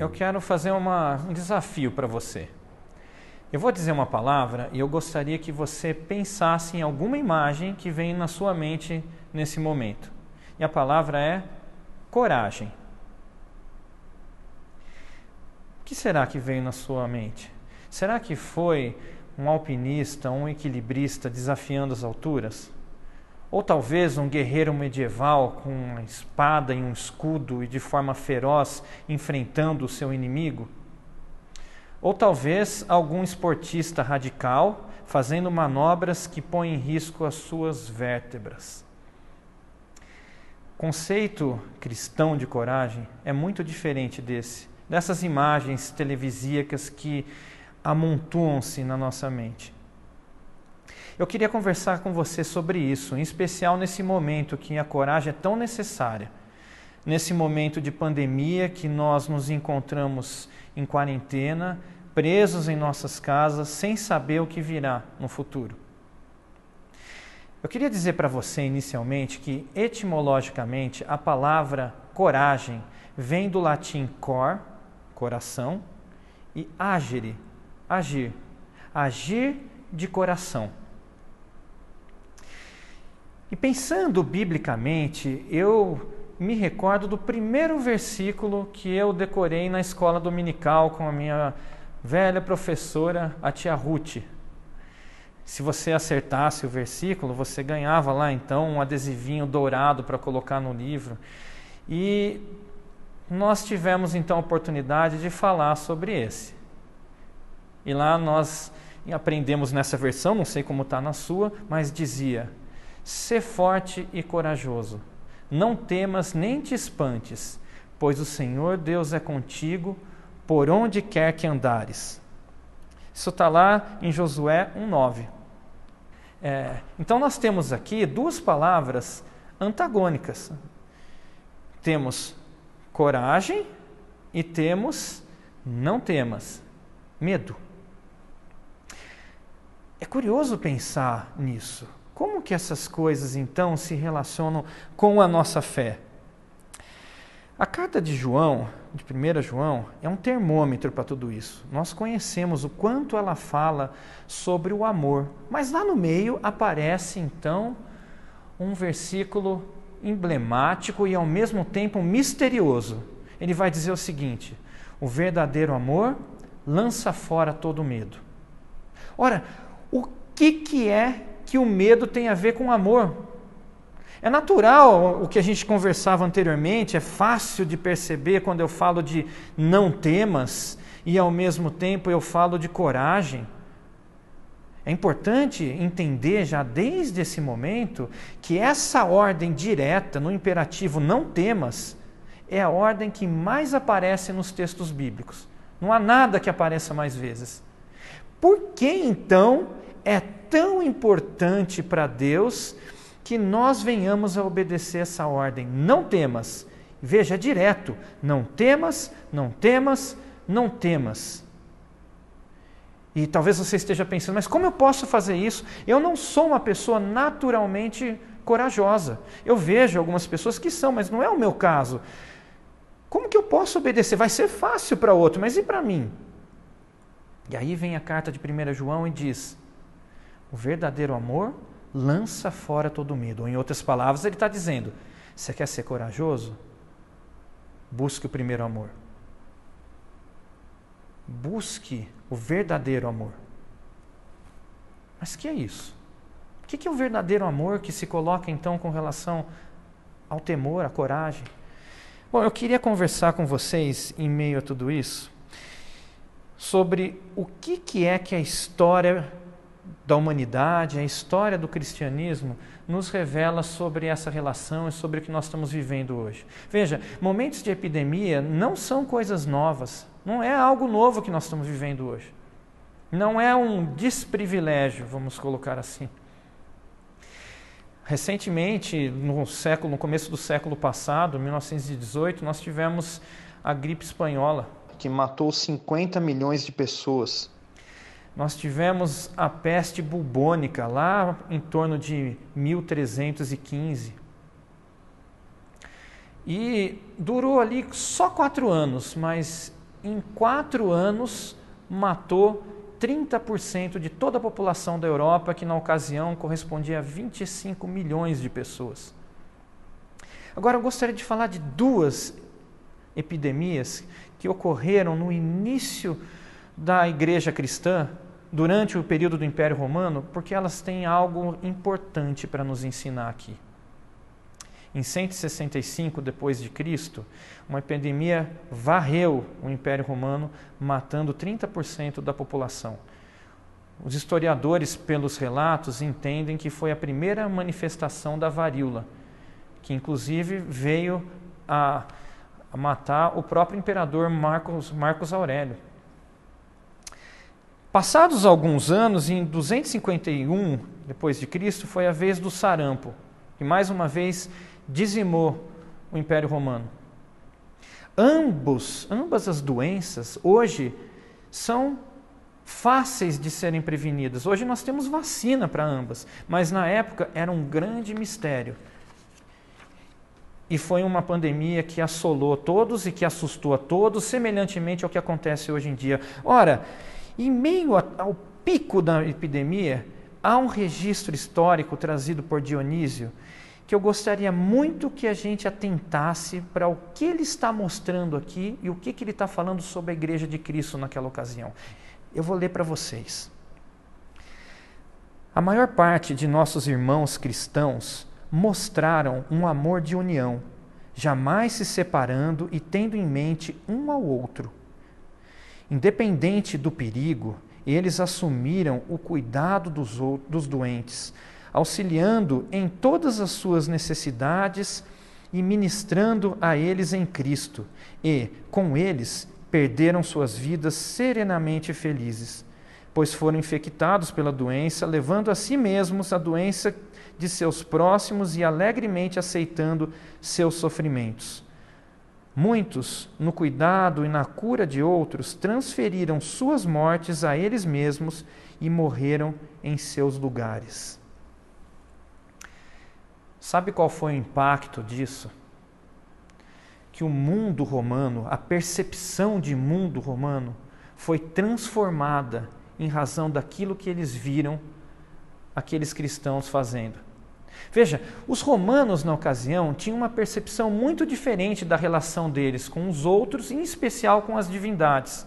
eu quero fazer uma, um desafio para você. Eu vou dizer uma palavra e eu gostaria que você pensasse em alguma imagem que vem na sua mente nesse momento. E a palavra é coragem. O que será que veio na sua mente? Será que foi um alpinista, um equilibrista desafiando as alturas? Ou talvez um guerreiro medieval com uma espada e um escudo e de forma feroz enfrentando o seu inimigo? Ou talvez algum esportista radical fazendo manobras que põem em risco as suas vértebras? Conceito cristão de coragem é muito diferente desse, dessas imagens televisíacas que amontoam-se na nossa mente. Eu queria conversar com você sobre isso, em especial nesse momento que a coragem é tão necessária. Nesse momento de pandemia que nós nos encontramos em quarentena, presos em nossas casas, sem saber o que virá no futuro. Eu queria dizer para você inicialmente que, etimologicamente, a palavra coragem vem do latim cor, coração, e agere, agir, agir de coração. E pensando biblicamente, eu me recordo do primeiro versículo que eu decorei na escola dominical com a minha velha professora, a tia Ruth. Se você acertasse o versículo, você ganhava lá então um adesivinho dourado para colocar no livro. E nós tivemos então a oportunidade de falar sobre esse. E lá nós aprendemos nessa versão, não sei como está na sua, mas dizia: Sê forte e corajoso. Não temas nem te espantes, pois o Senhor Deus é contigo por onde quer que andares. Isso está lá em Josué 1,9. É, então nós temos aqui duas palavras antagônicas. Temos coragem e temos não temas, medo. É curioso pensar nisso. Como que essas coisas então se relacionam com a nossa fé? A carta de João, de 1 João, é um termômetro para tudo isso. Nós conhecemos o quanto ela fala sobre o amor, mas lá no meio aparece então um versículo emblemático e ao mesmo tempo misterioso. Ele vai dizer o seguinte: o verdadeiro amor lança fora todo medo. Ora, o que, que é que o medo tem a ver com amor. É natural o que a gente conversava anteriormente, é fácil de perceber quando eu falo de não temas e ao mesmo tempo eu falo de coragem. É importante entender já desde esse momento que essa ordem direta no imperativo não temas é a ordem que mais aparece nos textos bíblicos. Não há nada que apareça mais vezes. Por que então é tão importante para Deus que nós venhamos a obedecer essa ordem. Não temas. Veja, é direto. Não temas, não temas, não temas. E talvez você esteja pensando, mas como eu posso fazer isso? Eu não sou uma pessoa naturalmente corajosa. Eu vejo algumas pessoas que são, mas não é o meu caso. Como que eu posso obedecer? Vai ser fácil para outro, mas e para mim? E aí vem a carta de 1 João e diz: o verdadeiro amor lança fora todo medo. Ou, em outras palavras, ele está dizendo: você quer ser corajoso? Busque o primeiro amor. Busque o verdadeiro amor. Mas que é isso? O que é o verdadeiro amor que se coloca então com relação ao temor, à coragem? Bom, eu queria conversar com vocês em meio a tudo isso sobre o que, que é que a história da humanidade, a história do cristianismo, nos revela sobre essa relação e sobre o que nós estamos vivendo hoje. Veja, momentos de epidemia não são coisas novas, não é algo novo que nós estamos vivendo hoje. Não é um desprivilégio, vamos colocar assim. Recentemente, no século, no começo do século passado, 1918, nós tivemos a gripe espanhola, que matou 50 milhões de pessoas. Nós tivemos a peste bubônica lá em torno de 1315. E durou ali só quatro anos, mas em quatro anos matou 30% de toda a população da Europa, que na ocasião correspondia a 25 milhões de pessoas. Agora eu gostaria de falar de duas epidemias que ocorreram no início da igreja cristã, durante o período do Império Romano, porque elas têm algo importante para nos ensinar aqui. Em 165 depois de Cristo, uma epidemia varreu o Império Romano, matando 30% da população. Os historiadores, pelos relatos, entendem que foi a primeira manifestação da varíola, que inclusive veio a, matar o próprio imperador Marcos, Marcos Aurélio. Passados alguns anos, em 251 depois de Cristo, foi a vez do sarampo, que mais uma vez dizimou o Império Romano. Ambos, ambas as doenças hoje são fáceis de serem prevenidas. Hoje nós temos vacina para ambas, mas na época era um grande mistério. E foi uma pandemia que assolou todos e que assustou a todos, semelhantemente ao que acontece hoje em dia. Ora, em meio ao pico da epidemia, há um registro histórico trazido por Dionísio que eu gostaria muito que a gente atentasse para o que ele está mostrando aqui e o que, que ele está falando sobre a igreja de Cristo naquela ocasião. Eu vou ler para vocês. A maior parte de nossos irmãos cristãos mostraram um amor de união, jamais se separando e tendo em mente um ao outro. Independente do perigo, eles assumiram o cuidado dos, dos doentes, auxiliando em todas as suas necessidades e ministrando a eles em Cristo, e, com eles, perderam suas vidas serenamente felizes, pois foram infectados pela doença, levando a si mesmos a doença de seus próximos e alegremente aceitando seus sofrimentos. Muitos, no cuidado e na cura de outros, transferiram suas mortes a eles mesmos e morreram em seus lugares. Sabe qual foi o impacto disso? Que o mundo romano, a percepção de mundo romano, foi transformada em razão daquilo que eles viram aqueles cristãos fazendo. Veja, os romanos na ocasião tinham uma percepção muito diferente da relação deles com os outros, em especial com as divindades.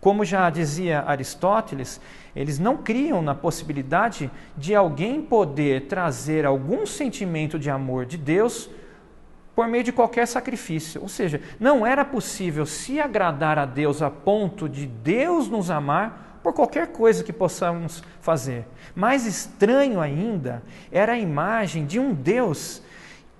Como já dizia Aristóteles, eles não criam na possibilidade de alguém poder trazer algum sentimento de amor de Deus por meio de qualquer sacrifício. Ou seja, não era possível se agradar a Deus a ponto de Deus nos amar por qualquer coisa que possamos fazer. Mais estranho ainda era a imagem de um Deus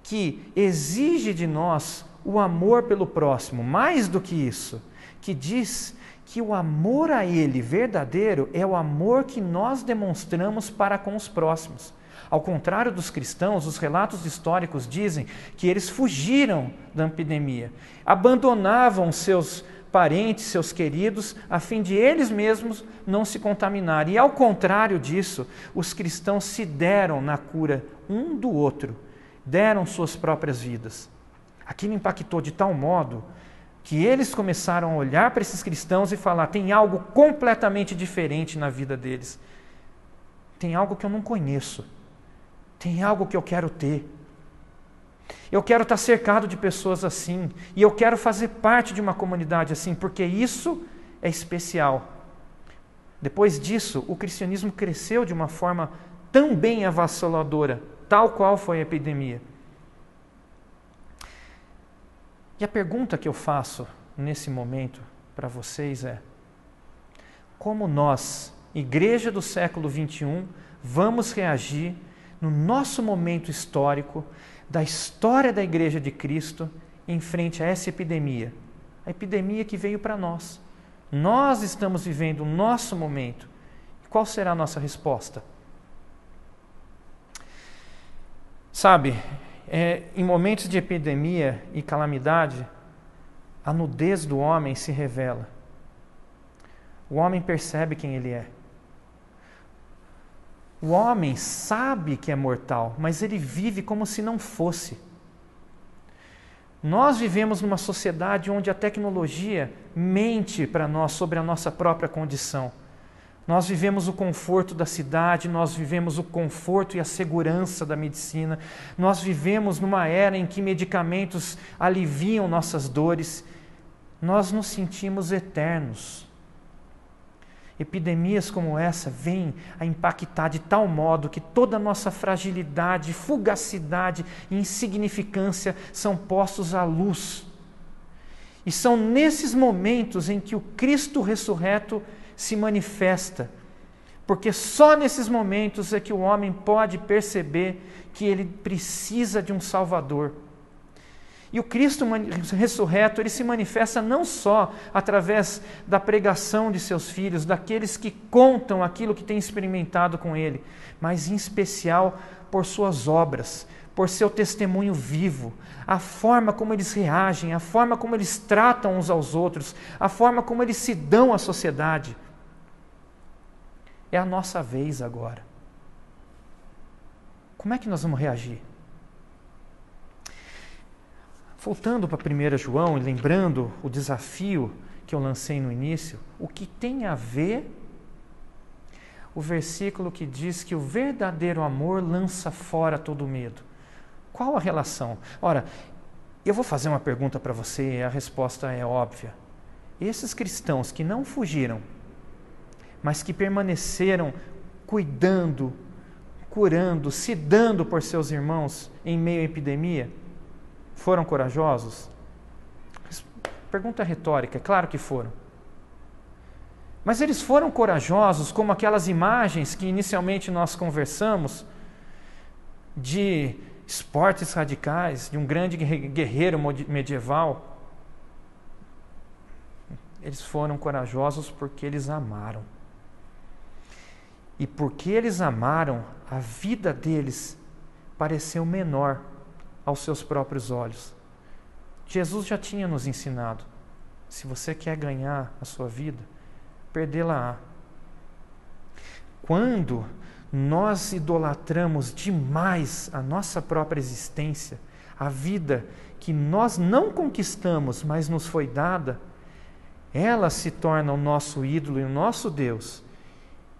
que exige de nós o amor pelo próximo, mais do que isso, que diz que o amor a Ele verdadeiro é o amor que nós demonstramos para com os próximos. Ao contrário dos cristãos, os relatos históricos dizem que eles fugiram da epidemia, abandonavam seus parentes, seus queridos, a fim de eles mesmos não se contaminarem. E ao contrário disso, os cristãos se deram na cura um do outro, deram suas próprias vidas. Aquilo impactou de tal modo que eles começaram a olhar para esses cristãos e falar: tem algo completamente diferente na vida deles. Tem algo que eu não conheço. Tem algo que eu quero ter. Eu quero estar cercado de pessoas assim. E eu quero fazer parte de uma comunidade assim, porque isso é especial. Depois disso, o cristianismo cresceu de uma forma tão bem avassaladora, tal qual foi a epidemia. E a pergunta que eu faço nesse momento para vocês é: como nós, igreja do século 21, vamos reagir no nosso momento histórico da história da igreja de Cristo em frente a essa epidemia? A epidemia que veio para nós. Nós estamos vivendo o nosso momento. Qual será a nossa resposta? Sabe, é, em momentos de epidemia e calamidade, a nudez do homem se revela. O homem percebe quem ele é. O homem sabe que é mortal, mas ele vive como se não fosse. Nós vivemos numa sociedade onde a tecnologia mente para nós sobre a nossa própria condição. Nós vivemos o conforto da cidade, nós vivemos o conforto e a segurança da medicina, nós vivemos numa era em que medicamentos aliviam nossas dores, nós nos sentimos eternos. Epidemias como essa vêm a impactar de tal modo que toda a nossa fragilidade, fugacidade e insignificância são postos à luz. E são nesses momentos em que o Cristo ressurreto se manifesta, porque só nesses momentos é que o homem pode perceber que ele precisa de um Salvador. E o Cristo ressurreto, ele se manifesta não só através da pregação de seus filhos, daqueles que contam aquilo que têm experimentado com ele, mas em especial por suas obras, por seu testemunho vivo, a forma como eles reagem, a forma como eles tratam uns aos outros, a forma como eles se dão à sociedade. É a nossa vez agora. Como é que nós vamos reagir? Voltando para 1 João e lembrando o desafio que eu lancei no início, o que tem a ver o versículo que diz que o verdadeiro amor lança fora todo medo? Qual a relação? Ora, eu vou fazer uma pergunta para você e a resposta é óbvia. Esses cristãos que não fugiram, mas que permaneceram cuidando, curando, se dando por seus irmãos em meio à epidemia, foram corajosos? Pergunta retórica, é claro que foram. Mas eles foram corajosos como aquelas imagens que inicialmente nós conversamos de esportes radicais, de um grande guerreiro medieval. Eles foram corajosos porque eles amaram. E porque eles amaram, a vida deles pareceu menor aos seus próprios olhos. Jesus já tinha nos ensinado: se você quer ganhar a sua vida, perdê-la-á. Quando nós idolatramos demais a nossa própria existência, a vida que nós não conquistamos, mas nos foi dada, ela se torna o nosso ídolo e o nosso Deus.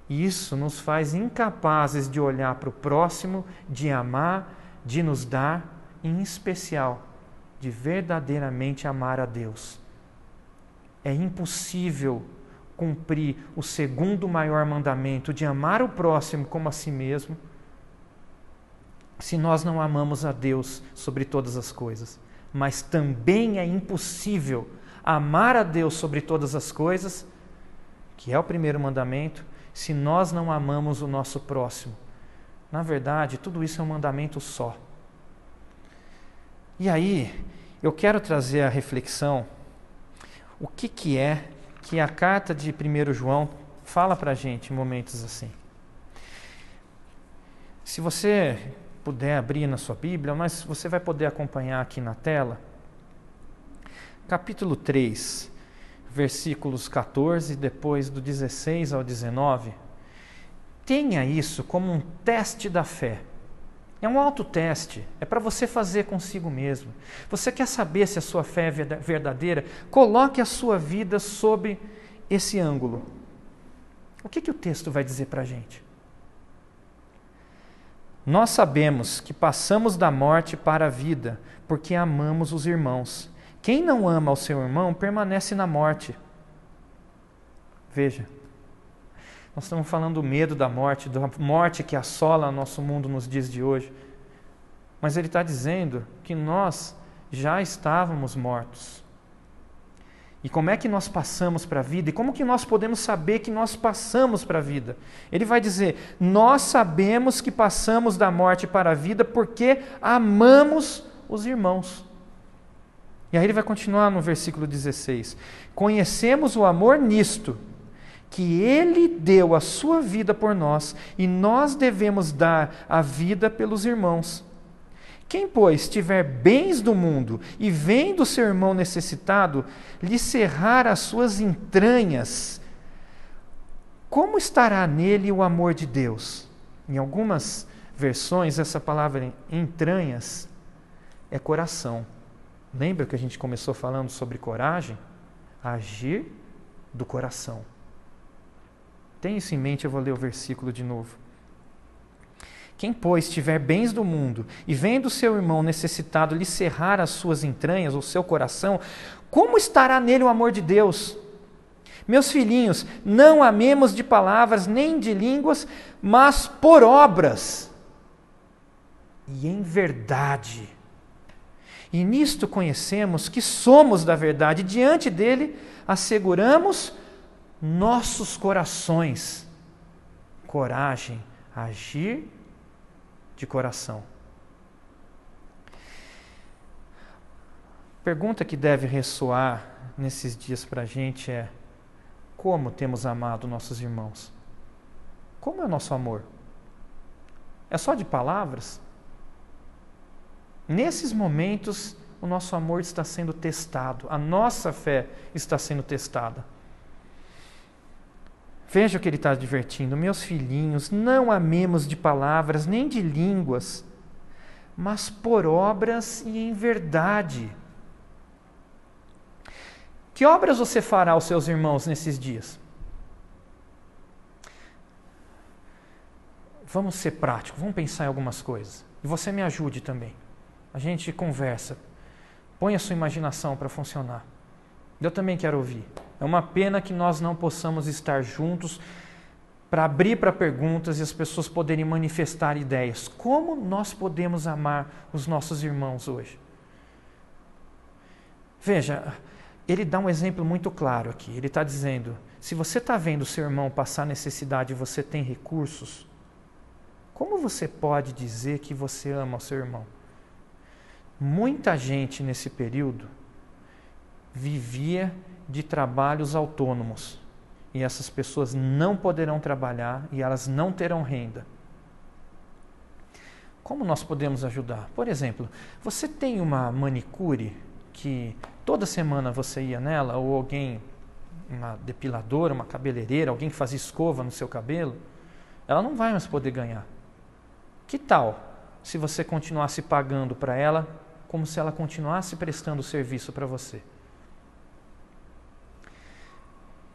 Isso nos faz incapazes de olhar para o próximo, de amar, de nos dar em especial, de verdadeiramente amar a Deus. É impossível cumprir o segundo maior mandamento de amar o próximo como a si mesmo, se nós não amamos a Deus sobre todas as coisas. Mas também é impossível amar a Deus sobre todas as coisas, que é o primeiro mandamento, se nós não amamos o nosso próximo. Na verdade, tudo isso é um mandamento só. E aí, eu quero trazer a reflexão o que, que é que a carta de 1 João fala para a gente em momentos assim. Se você puder abrir na sua Bíblia, mas você vai poder acompanhar aqui na tela. Capítulo 3, versículos 14, depois do 16 ao 19. Tenha isso como um teste da fé. É um autoteste, é para você fazer consigo mesmo. Você quer saber se a sua fé é verdadeira? Coloque a sua vida sob esse ângulo. O que, que o texto vai dizer para a gente? Nós sabemos que passamos da morte para a vida, porque amamos os irmãos. Quem não ama o seu irmão permanece na morte. Veja, nós estamos falando do medo da morte, da morte que assola nosso mundo nos dias de hoje. Mas ele está dizendo que nós já estávamos mortos. E como é que nós passamos para a vida? E como que nós podemos saber que nós passamos para a vida? Ele vai dizer: Nós sabemos que passamos da morte para a vida porque amamos os irmãos. E aí ele vai continuar no versículo 16: Conhecemos o amor nisto que Ele deu a sua vida por nós e nós devemos dar a vida pelos irmãos. Quem, pois, tiver bens do mundo e vendo seu irmão necessitado, lhe cerrar as suas entranhas, como estará nele o amor de Deus? Em algumas versões, essa palavra entranhas é coração. Lembra que a gente começou falando sobre coragem? Agir do coração. Tenha isso em mente, eu vou ler o versículo de novo. Quem, pois, tiver bens do mundo e vendo seu irmão necessitado lhe cerrar as suas entranhas, ou seu coração, como estará nele o amor de Deus? Meus filhinhos, não amemos de palavras nem de línguas, mas por obras e em verdade. E nisto conhecemos que somos da verdade, diante dele asseguramos nossos corações. Coragem, agir de coração. Pergunta que deve ressoar nesses dias para a gente é: como temos amado nossos irmãos? Como é o nosso amor? É só de palavras? Nesses momentos, o nosso amor está sendo testado, a nossa fé está sendo testada. Veja o que ele está advertindo: meus filhinhos, não amemos de palavras nem de línguas, mas por obras e em verdade. Que obras você fará aos seus irmãos nesses dias? Vamos ser práticos, vamos pensar em algumas coisas. E você me ajude também. A gente conversa. Põe a sua imaginação para funcionar. Eu também quero ouvir. É uma pena que nós não possamos estar juntos para abrir para perguntas e as pessoas poderem manifestar ideias. Como nós podemos amar os nossos irmãos hoje? Veja, ele dá um exemplo muito claro aqui. Ele está dizendo: se você está vendo seu irmão passar necessidade e você tem recursos, como você pode dizer que você ama o seu irmão? Muita gente nesse período vivia de trabalhos autônomos. E essas pessoas não poderão trabalhar e elas não terão renda. Como nós podemos ajudar? Por exemplo, você tem uma manicure que toda semana você ia nela, ou alguém, uma depiladora, uma cabeleireira, alguém que fazia escova no seu cabelo, ela não vai mais poder ganhar. Que tal se você continuasse pagando para ela como se ela continuasse prestando serviço para você?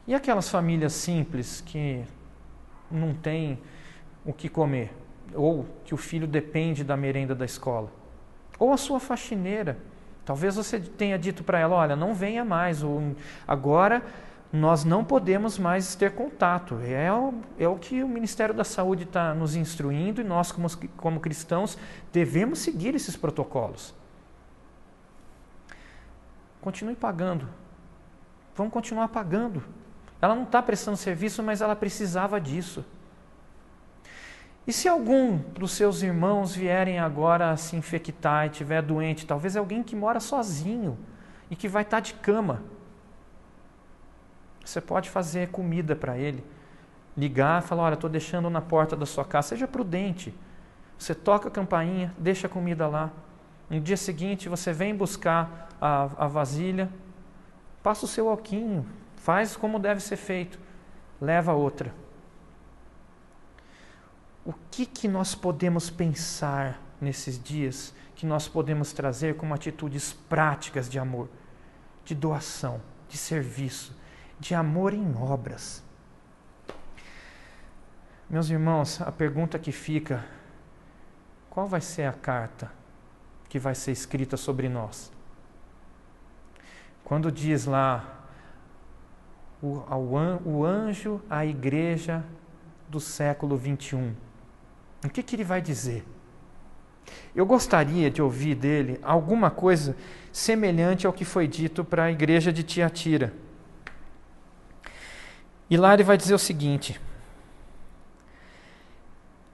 E aquelas famílias simples que não têm o que comer, ou que o filho depende da merenda da escola, ou a sua faxineira. Talvez você tenha dito para ela: olha, não venha mais, ou agora nós não podemos mais ter contato. É o, é o que o Ministério da Saúde está nos instruindo e nós, como, como cristãos, devemos seguir esses protocolos. Continue pagando. Vamos continuar pagando. Ela não está prestando serviço, mas ela precisava disso. E se algum dos seus irmãos vierem agora se infectar e estiver doente, talvez é alguém que mora sozinho e que vai estar tá de cama. Você pode fazer comida para ele, ligar falar: Olha, estou deixando na porta da sua casa. Seja prudente. Você toca a campainha, deixa a comida lá. No dia seguinte, você vem buscar a, a vasilha, passa o seu alquinho, Faz como deve ser feito, leva outra. O que, que nós podemos pensar nesses dias que nós podemos trazer como atitudes práticas de amor, de doação, de serviço, de amor em obras? Meus irmãos, a pergunta que fica: qual vai ser a carta que vai ser escrita sobre Quando diz lá o, anjo à igreja do século 21. O que, que ele vai dizer? Eu gostaria de ouvir dele alguma coisa semelhante ao que foi dito para a igreja de Tiatira. E lá ele vai dizer o seguinte: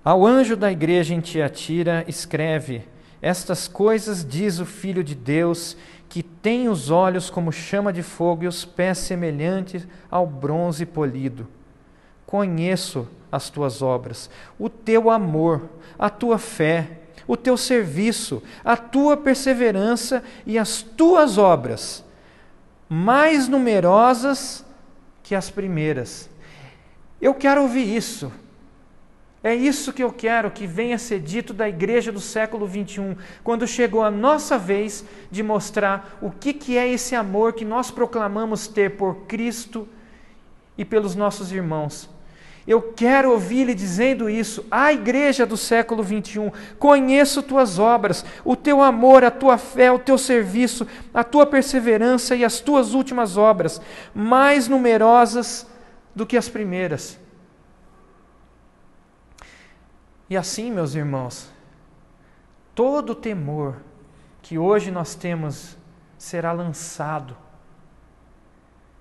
Ao anjo da igreja em Tiatira, escreve: Estas coisas diz o Filho de Deus que tem os olhos como chama de fogo e os pés semelhantes ao bronze polido. Conheço as tuas obras, o teu amor, a tua fé, o teu serviço, a tua perseverança e as tuas obras, mais numerosas que as primeiras. Eu quero ouvir isso. É isso que eu quero que venha ser dito da igreja do século 21, quando chegou a nossa vez de mostrar o que, que é esse amor que nós proclamamos ter por Cristo e pelos nossos irmãos. Eu quero ouvir-lhe dizendo isso à igreja do século 21. Conheço tuas obras, o teu amor, a tua fé, o teu serviço, a tua perseverança e as tuas últimas obras, mais numerosas do que as primeiras. E assim, meus irmãos, todo temor que hoje nós temos será lançado,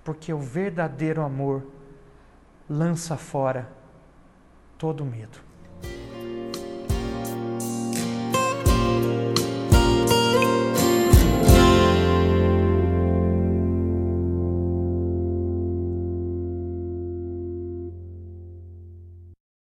porque o verdadeiro amor lança fora todo medo.